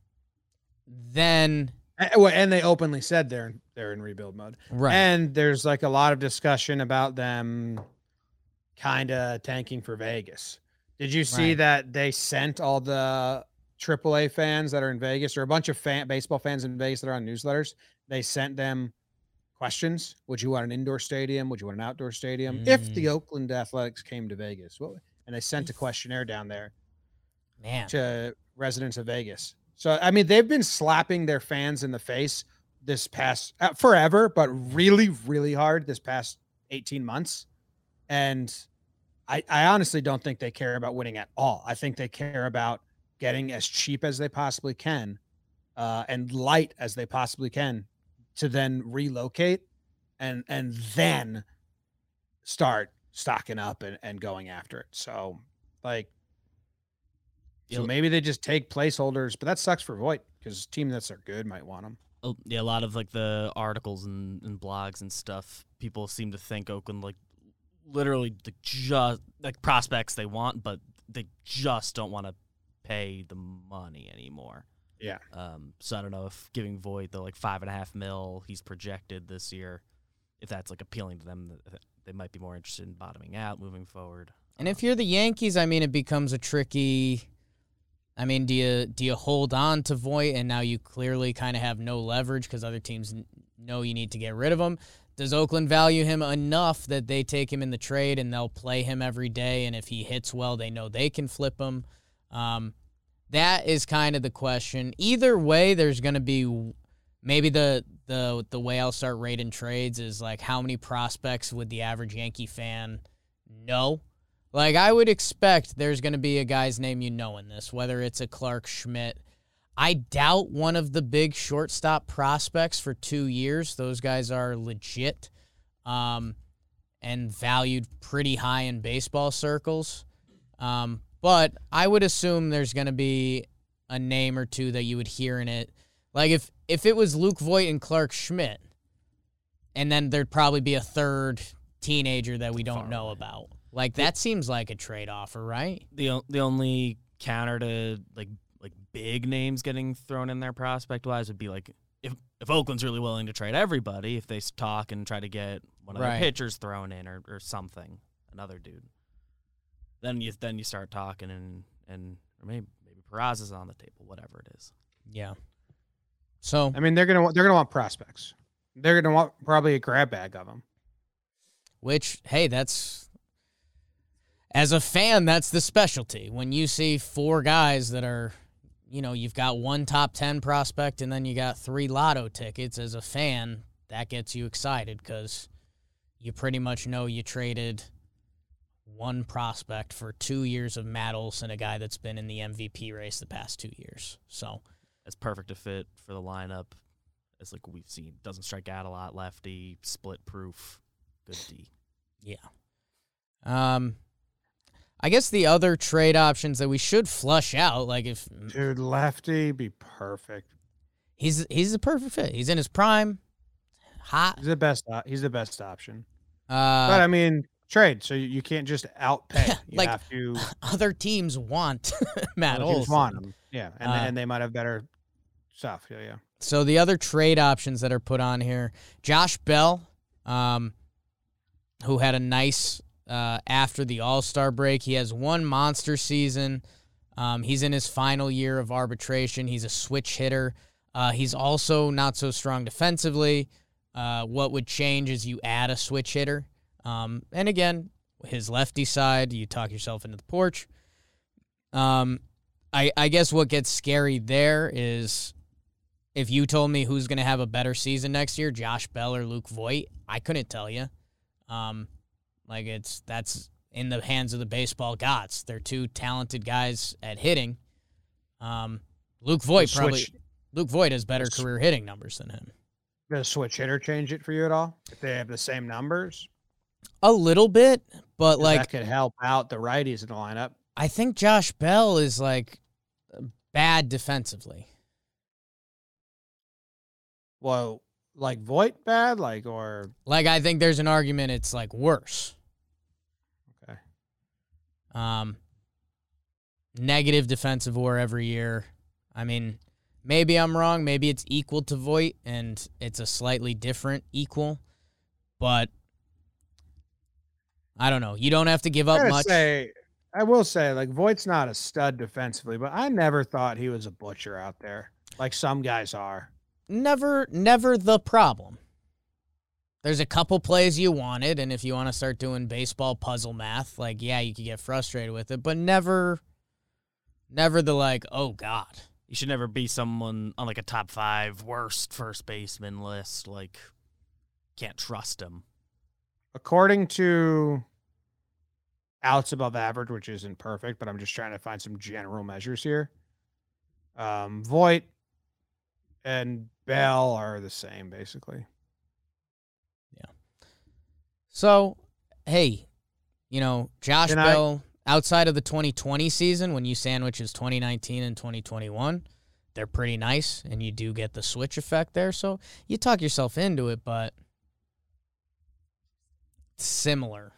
then And, and they openly said they're they're in rebuild mode. right, And there's like a lot of discussion about them kind of tanking for Vegas. Did you see Right. that they sent all the AAA fans that are in Vegas or a bunch of fan baseball fans in Vegas that are on newsletters? They sent them questions. Would you want an indoor stadium? Would you want an outdoor stadium? If the Oakland Athletics came to Vegas, what? And they sent a questionnaire down there man, to residents of Vegas. So I mean, they've been slapping their fans in the face this past uh, forever, but really, really hard this past eighteen months. And I, I honestly don't think they care about winning at all. I think they care about getting as cheap as they possibly can, uh, and light as they possibly can, to then relocate, and and then start stocking up and, and going after it. So like so maybe they just take placeholders, but that sucks for Voit because team that's are good might want them. a- yeah, a lot of like the articles and, and blogs and stuff, people seem to think Oakland like literally the just like prospects they want, but they just don't want to pay the money anymore. Yeah. Um. So I don't know if giving Voit the like five and a half mil he's projected this year, if that's like appealing to them, they might be more interested in bottoming out moving forward. And if you're the Yankees, I mean, it becomes a tricky. I mean, do you do you hold on to Voit and now you clearly kind of have no leverage because other teams know you need to get rid of him? Does Oakland value him enough that they take him in the trade and they'll play him every day? And if he hits well, they know they can flip him. Um, that is kind of the question. Either way, there's going to be maybe the the the way I'll start rating trades is like how many prospects would the average Yankee fan know? Like I would expect there's going to be a guy's name you know in this, whether it's a Clarke Schmidt. I doubt one of the big shortstop prospects for two years. Those guys are legit um, and valued pretty high in baseball circles. Um, but I would assume there's going to be a name or two that you would hear in it. Like if if it was Luke Voit and Clarke Schmidt, and then there'd probably be a third teenager that we don't Far know away. about. Like that seems like a trade offer, right? the the only counter to like like big names getting thrown in there prospect wise would be like if if Oakland's really willing to trade everybody, if they talk and try to get one of Right. their pitchers thrown in or, or something, another dude, then you then you start talking and and or maybe maybe Peraz is on the table, whatever it is. Yeah. So I mean, they're gonna they're gonna want prospects. They're gonna want probably a grab bag of them. Which, hey, that's as a fan, that's the specialty. When you see four guys that are, you know, you've got one top 10 prospect and then you got three lotto tickets as a fan, that gets you excited because you pretty much know you traded one prospect for two years of Matt Olson, a guy that's been in the MVP race the past two years. So, It's perfect to fit for the lineup. As like we've seen, doesn't strike out a lot, lefty, split proof, good D. Yeah. Um, I guess the other trade options that we should flush out, like if Dude, lefty be perfect. he's he's the perfect fit, he's in his prime, hot. He's the best. He's the best option. but Uh, I mean, trade. So you, can't just outpay. <laughs> You Like, have to. <laughs> other teams want <laughs> Matt other teams Olson. want him. Yeah, and, Uh, they, and they might have better stuff. Yeah, yeah. So the other trade options that are put on here, Josh Bell, um, who had a nice uh, after the All Star break. He has one monster season. Um, he's in his final year of arbitration. He's a switch hitter. Uh, he's also not so strong defensively. Uh, what would change is you add a switch hitter. Um, and again, his lefty side, you talk yourself into the porch. Um, I, I guess what gets scary there is if you told me who's going to have a better season next year, Josh Bell or Luke Voit, I couldn't tell you. Um, like it's that's in the hands of the baseball gods. They're two talented guys at hitting. Um, Luke Voit probably Luke Voit has better career hitting numbers than him. Does switch hitter change it for you at all? If they have the same numbers, A little bit, but like that could help out the righties in the lineup. I think Josh Bell is like bad defensively. Well, like Voit bad, like or Like I think there's an argument it's like worse. Um, negative defensive war every year. I mean, maybe I'm wrong. Maybe it's equal to Voit and it's a slightly different equal, but I don't know. You don't have to give up gotta much. say, I will say, like Voit's not a stud defensively, but I never thought he was a butcher out there, like some guys are. never, never the problem. There's a couple plays you wanted, and if you want to start doing baseball puzzle math, like yeah, you could get frustrated with it, but never, never the like, oh god. You should never be someone on like a top five worst first baseman list. Like, can't trust him. According to outs above average, which isn't perfect, but I'm just trying to find some general measures here. Um, Voit and Bell are the same, basically. So, hey, you know, Josh Can I- Bell, outside of the 2020 season, when you sandwich his 2019 and 2021, they're pretty nice, and you do get the switch effect there. So you talk yourself into it, but similar.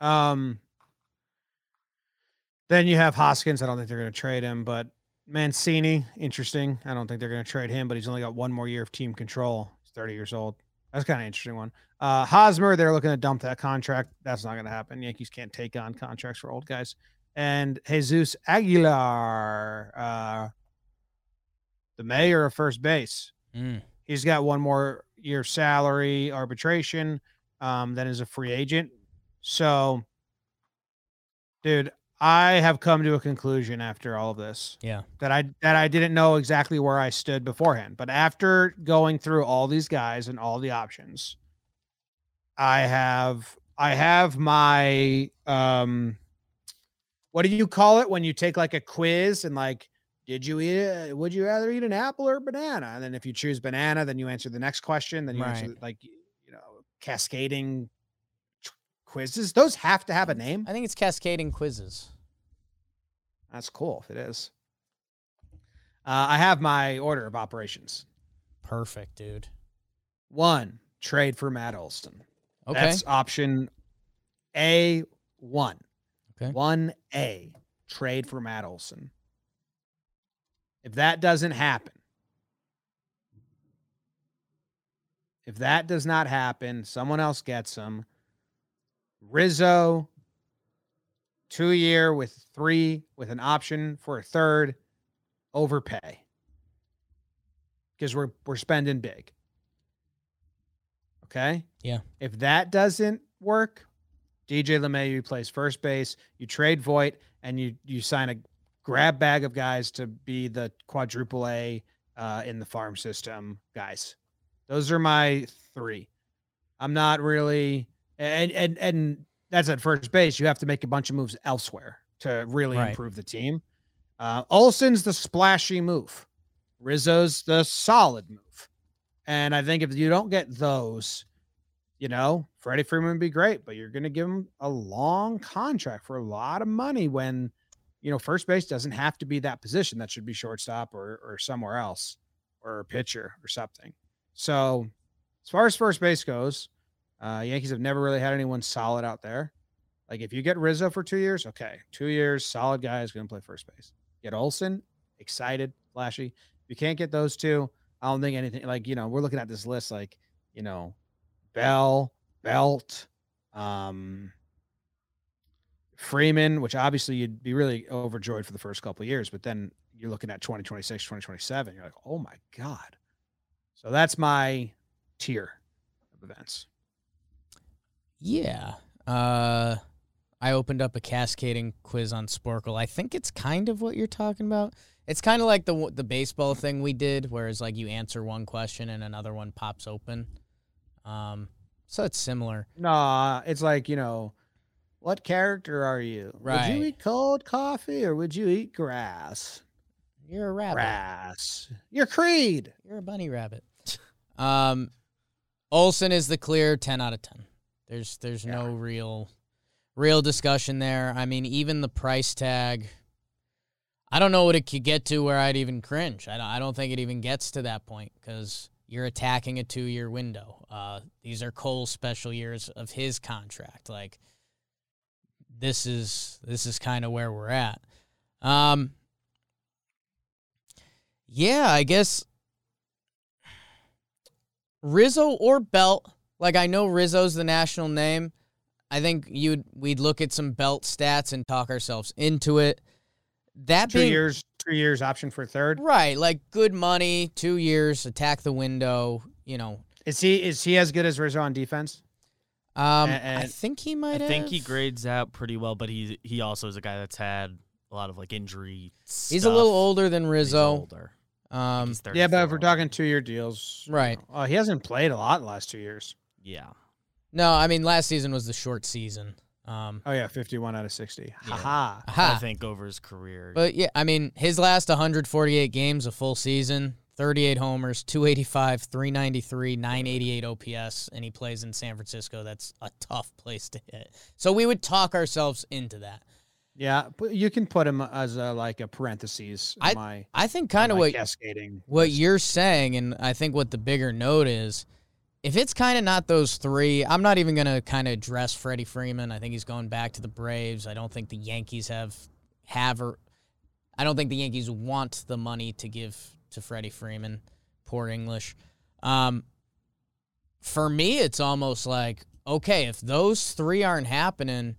Um, then you have Hoskins. I don't think they're going to trade him, but Mancini, interesting. I don't think they're going to trade him, but he's only got one more year of team control. He's 30 years old. That's kind of interesting one. Uh, Hosmer, they're looking to dump that contract. That's not going to happen. Yankees can't take on contracts for old guys. And Jesus Aguilar, uh, the mayor of first base. Mm. He's got one more year salary arbitration. Um, then is a free agent. So, dude, I have come to a conclusion after all of this Yeah. that I that I didn't know exactly where I stood beforehand. But after going through all these guys and all the options, I have I have my um what do you call it when you take like a quiz and like did you eat it? Would you rather eat an apple or a banana? And then if you choose banana, then you answer the next question. Then you answer like you know cascading quizzes. Those have to have a name. I think it's cascading quizzes. That's cool if it is. Uh, I have my order of operations. Perfect, dude. One, trade for Matt Olson. Okay. That's option A one. Okay. One A, trade for Matt Olson. If that doesn't happen, if that does not happen, someone else gets him. Rizzo, two year with three with an option for a third, overpay. Because we're we're spending big. Okay. Yeah. If that doesn't work, DJ LeMahieu plays first base. You trade Voit and you you sign a grab bag of guys to be the quadruple A uh, in the farm system guys. Those are my three. I'm not really and and and that's at first base. You have to make a bunch of moves elsewhere to really Right. improve the team. Uh, Olson's the splashy move. Rizzo's the solid move. And I think if you don't get those, you know, Freddie Freeman would be great, but you're going to give him a long contract for a lot of money when, you know, first base doesn't have to be that position. That should be shortstop or, or somewhere else or a pitcher or something. So, as far as first base goes, uh, Yankees have never really had anyone solid out there. Like if you get Rizzo for two years, okay, two years, solid guy is going to play first base. Get Olson, excited, flashy. If you can't get those two, I don't think anything like you know we're looking at this list like you know Bell, Belt, um, Freeman, which obviously you'd be really overjoyed for the first couple years, but then you're looking at 2026, 2027. You're like, oh my God. So that's my tier of events. Yeah. Uh, I opened up a cascading quiz on Sporcle. I think it's kind of what you're talking about. It's kind of like the the baseball thing we did, whereas like you answer one question and another one pops open. Um, so it's similar. Nah, it's like, you know, what character are you? Right. Would you eat cold coffee or would you eat grass? You're a rabbit. Grass. You're Creed. You're a bunny rabbit. <laughs> Um, Olson is the clear ten out of ten. There's there's no real real discussion there. I mean, even the price tag. I don't know what it could get to where I'd even cringe. I don't, I don't think it even gets to that point because you're attacking a two year window. Uh, these are Cole's special years of his contract. Like this is this is kind of where we're at. Um, yeah, I guess <sighs> Rizzo or Belt. Like I know Rizzo's the national name. I think you'd we'd look at some Belt stats and talk ourselves into it. That Two being years, two years option for third. right, like good money, two years, attack the window. You know, Is he is he as good as Rizzo on defense? um, A- I and- think he might. I might. think he grades out pretty well, but he he also is a guy that's had a lot of like injury. He's a little older than He's Rizzo. older. Um, Yeah, but if we're talking two year deals, you Right. know, Oh, he hasn't played a lot in the last two years. Yeah, no, I mean last season was the short season. Um, Oh yeah, fifty one out of sixty. Yeah. Haha. I think over his career. But yeah, I mean, his last 148 games, a full season, 38 homers, 285, 393, 988 OPS, and he plays in San Francisco. That's a tough place to hit. So we would talk ourselves into that. Yeah, but you can put him as a like a parentheses. I- my I think kind of my what cascading. what you're saying, and I think what the bigger note is, if it's kind of not those three, I'm not even gonna kind of address Freddie Freeman. I think he's going back to the Braves. I don't think the Yankees have have or I don't think the Yankees want the money to give to Freddie Freeman. Poor English. Um, for me, it's almost like okay, if those three aren't happening,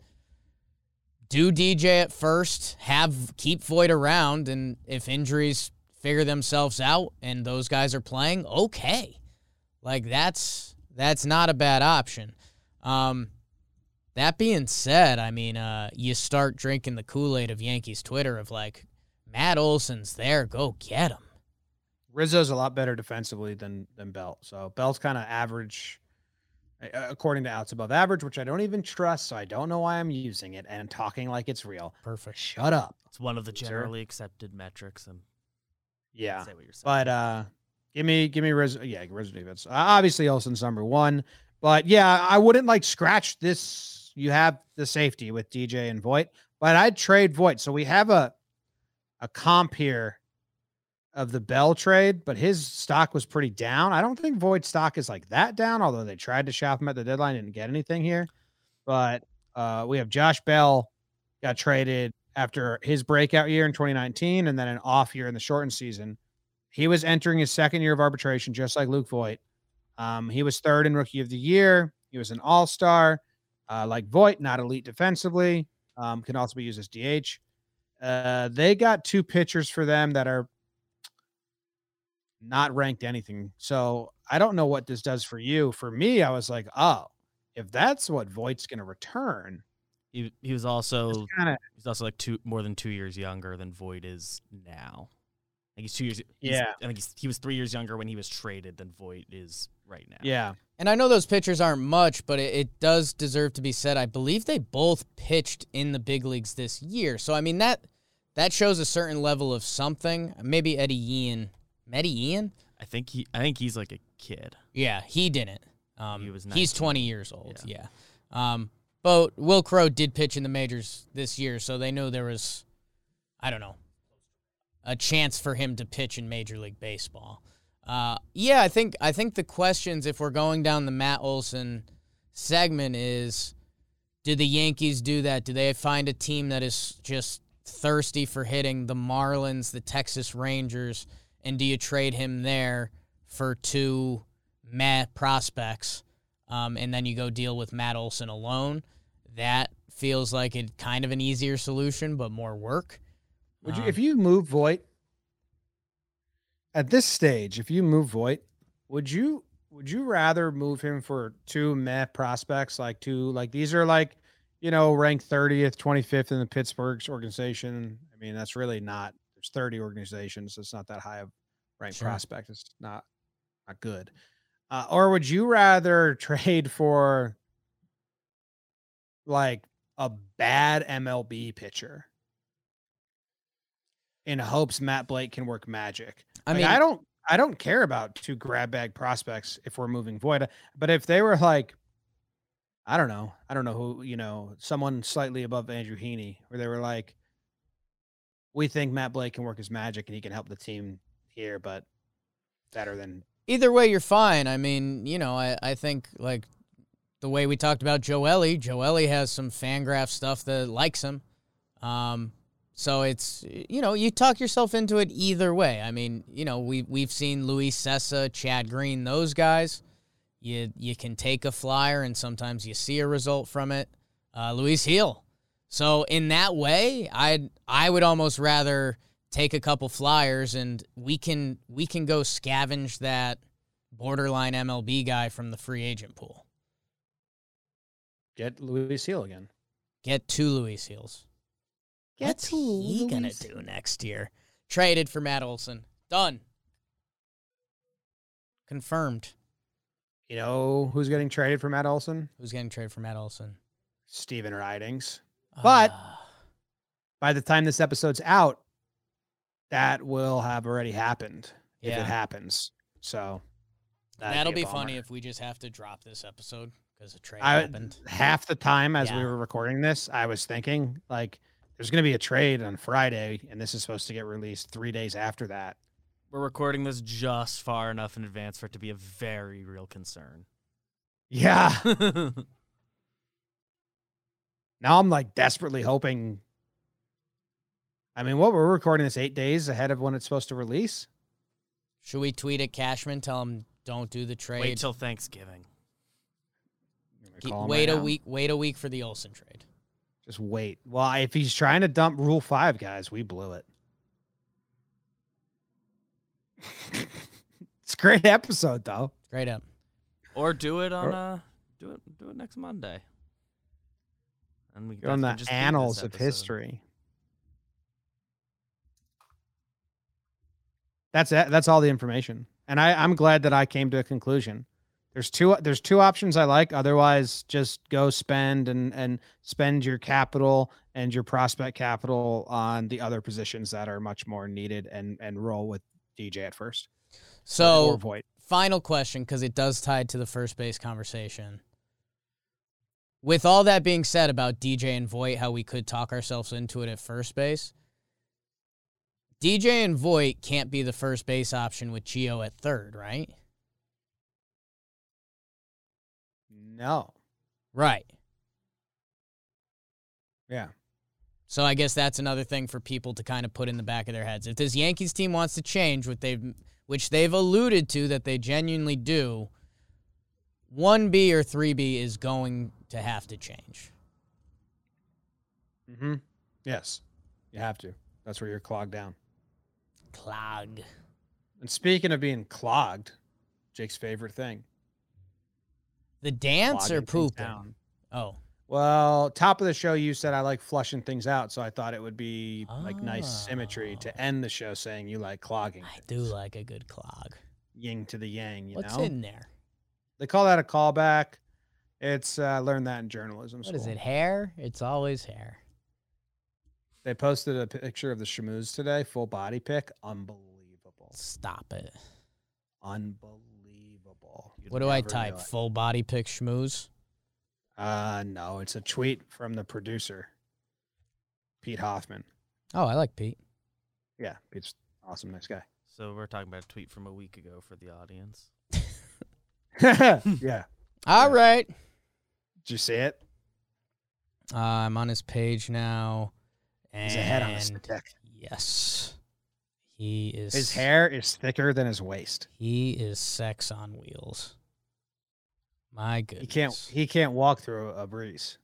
do DJ at first, have keep Voit around, and if injuries figure themselves out and those guys are playing, okay. Like that's that's not a bad option. Um that being said, I mean, uh you start drinking the Kool-Aid of Yankees Twitter of like Matt Olson's there, go get him. Rizzo's a lot better defensively than than Belt. So Belt's kind of average, uh, according to outs above average, which I don't even trust. So I don't know why I'm using it and talking like it's real. Perfect. Shut up. it's one of the generally accepted metrics. And Yeah. say what you're saying. But uh give me give me Rizzo. Yeah, Rizzo defense. Uh, obviously Olson's number one. But yeah, I wouldn't like scratch this. You have the safety with DJ and Voit, but I'd trade Voit. So we have a a comp here of the Bell trade, but his stock was pretty down. I don't think Voit's stock is like that down, although they tried to shop him at the deadline, didn't get anything here. But uh we have Josh Bell got traded after his breakout year in 2019 and then an off year in the shortened season. He was entering his second year of arbitration, just like Luke Voit. Um, he was third in rookie of the year. He was an all star, uh, like Voit, not elite defensively. Um, can also be used as DH. Uh, they got two pitchers for them that are not ranked anything. So I don't know what this does for you. For me, I was like, oh, if that's what Voit's going to return, he he was also kind of he's also like two more than two years younger than Voit is now. I think he's two years. he's- Yeah. I think he's, he was three years younger when he was traded than Voit is right now. yeah. And I know those pitchers aren't much, but it, it does deserve to be said. I believe they both pitched in the big leagues this year. So I mean that that shows a certain level of something. Maybe Eddy Yean. Eddy Yean? I think he I think he's like a kid. Yeah, he didn't. Um, He was he's 20 years old. Yeah. Um, but Wil Crowe did pitch in the majors this year, so they knew there was, I don't know, a chance for him to pitch in Major League Baseball. Uh, yeah, I think I think the questions, if we're going down the Matt Olson segment, is do the Yankees do that? Do they find a team that is just thirsty for hitting the Marlins, the Texas Rangers, and do you trade him there for two Matt prospects? um, and then you go deal with Matt Olson alone. That feels like it kind of an easier solution, but more work. Would you, Um, if you move Voit at this stage, if you move Voit, would you would you rather move him for two meh prospects like two like these are like you know ranked thirtieth, twenty fifth in the Pittsburgh's organization? I mean that's really not. There's thirty organizations. So it's not that high of ranked Sure. prospect. It's not not good. Uh, or would you rather <laughs> trade for like a bad MLB pitcher? In hopes Matt Blake can work magic. I Like, mean, I don't I don't care about two grab bag prospects if we're moving Voit. But if they were like, I don't know, I don't know who, you know, someone slightly above Andrew Heaney, where they were like, we think Matt Blake can work his magic and he can help the team here, but better than either way, you're fine. I mean, you know, I, I think like the way we talked about Joely, Joely has some Fangraph stuff that likes him. Um, so it's you know you talk yourself into it either way. I mean, you know we we've seen Luis Cessa, Chad Green, those guys. You you can take a flyer and sometimes you see a result from it. Uh, Luis Gil. So in that way, I I would almost rather take a couple flyers and we can we can go scavenge that borderline MLB guy from the free agent pool. get Louis Seal again. Get two Luis Gils. Get What's he gonna do next year? Traded for Matt Olson. Done. Confirmed. You know who's getting traded for Matt Olson? Who's getting traded for Matt Olson? Stephen Ridings. But- Ah, By the time this episode's out, that will have already happened. If it happens. So that'd that'll a be funny if we just have to drop this episode because a trade I happened. half the time as we were recording this, I was thinking like there's going to be a trade on Friday, and this is supposed to get released three days after that. We're recording this just far enough in advance for it to be a very real concern. Yeah. <laughs> now I'm like desperately hoping. I mean, what we're recording this eight days ahead of when it's supposed to release. Should we tweet at Cashman? Tell him don't do the trade. Wait till Thanksgiving. I'm gonna Ke- call him wait right a now. week. Wait a week for the Olson trade. Just wait. Well, if he's trying to dump Rule Five, guys, we blew it. <laughs> it's a great episode, though. Great up. Or do it on Or- uh do it do it next Monday. And we You're on guys the just beat annals of history. That's it. That's all the information, and I, I'm glad that I came to a conclusion. There's two. There's two options I like. Otherwise, just go spend and and spend your capital and your prospect capital on the other positions that are much more needed, and and roll with DJ at first. So final question because it does tie to the first base conversation. With all that being said about DJ and Voit, how we could talk ourselves into it at first base, DJ and Voit can't be the first base option with Gio at third, right? No. Right. Yeah. So I guess that's another thing for people to kind of put in the back of their heads. If this Yankees team wants to change, what they've, which they've alluded to that they genuinely do, one B or three B is going to have to change. Mm-hmm. Yes. You have to. That's where you're clogged down. Clog. And speaking of being clogged, Jake's favorite thing. The dance or pooping? down. Oh, Well, top of the show, you said I like flushing things out, so I thought it would be like nice symmetry Oh. to end the show saying you like clogging. I do like a good clog. Ying to the yang, you What's know. in there? They call that a callback. It's uh, I learned that in journalism What is school. it? Hair? It's always hair. They posted a picture of the Shamoos today, full body pic. Unbelievable. Stop it. Unbelievable. You'd What do I type? Full body pic schmooze? Uh no, it's a tweet from the producer, Pete Hoffman. Oh, I like Pete. Yeah, Pete's awesome, nice guy. So we're talking about a tweet from a week ago for the audience. <laughs> <laughs> yeah. All right. Did you see it? Uh, I'm on his page now. And He's a head on a stick. Yes. He is His hair is thicker than his waist. He is sex on wheels. My goodness. He can't. He can't walk through a breeze.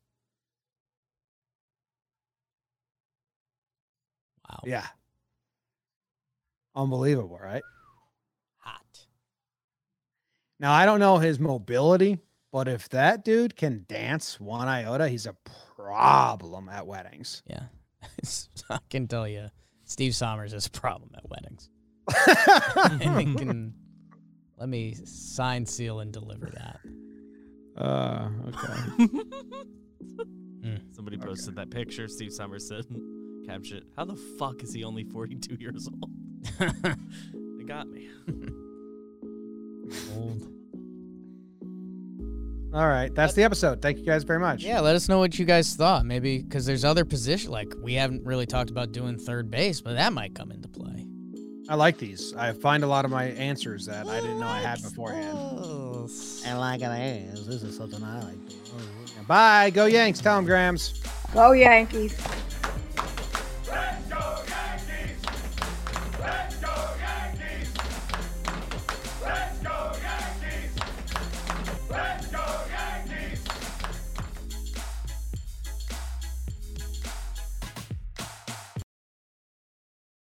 wow. Yeah. Unbelievable, right? Hot. Now I don't know his mobility, but if that dude can dance one iota, he's a problem at weddings. Yeah. <laughs> I can tell you, Steve Sommers is a problem at weddings. <laughs> and can let me sign, seal, and deliver that. uh, okay. Somebody posted that picture. Steve Summers said, <laughs> caption, How the fuck is he only 42 years old? <laughs> They got me. Old. All right, that's the episode. Thank you guys very much. Yeah, let us know what you guys thought. Maybe because there's other position like we haven't really talked about doing third base, but that might come into play. I like these. I find a lot of my answers that I didn't know I had beforehand. And like it is, this is something I like. Bye. Go Yanks. Tell them, Grams. Go Yankees.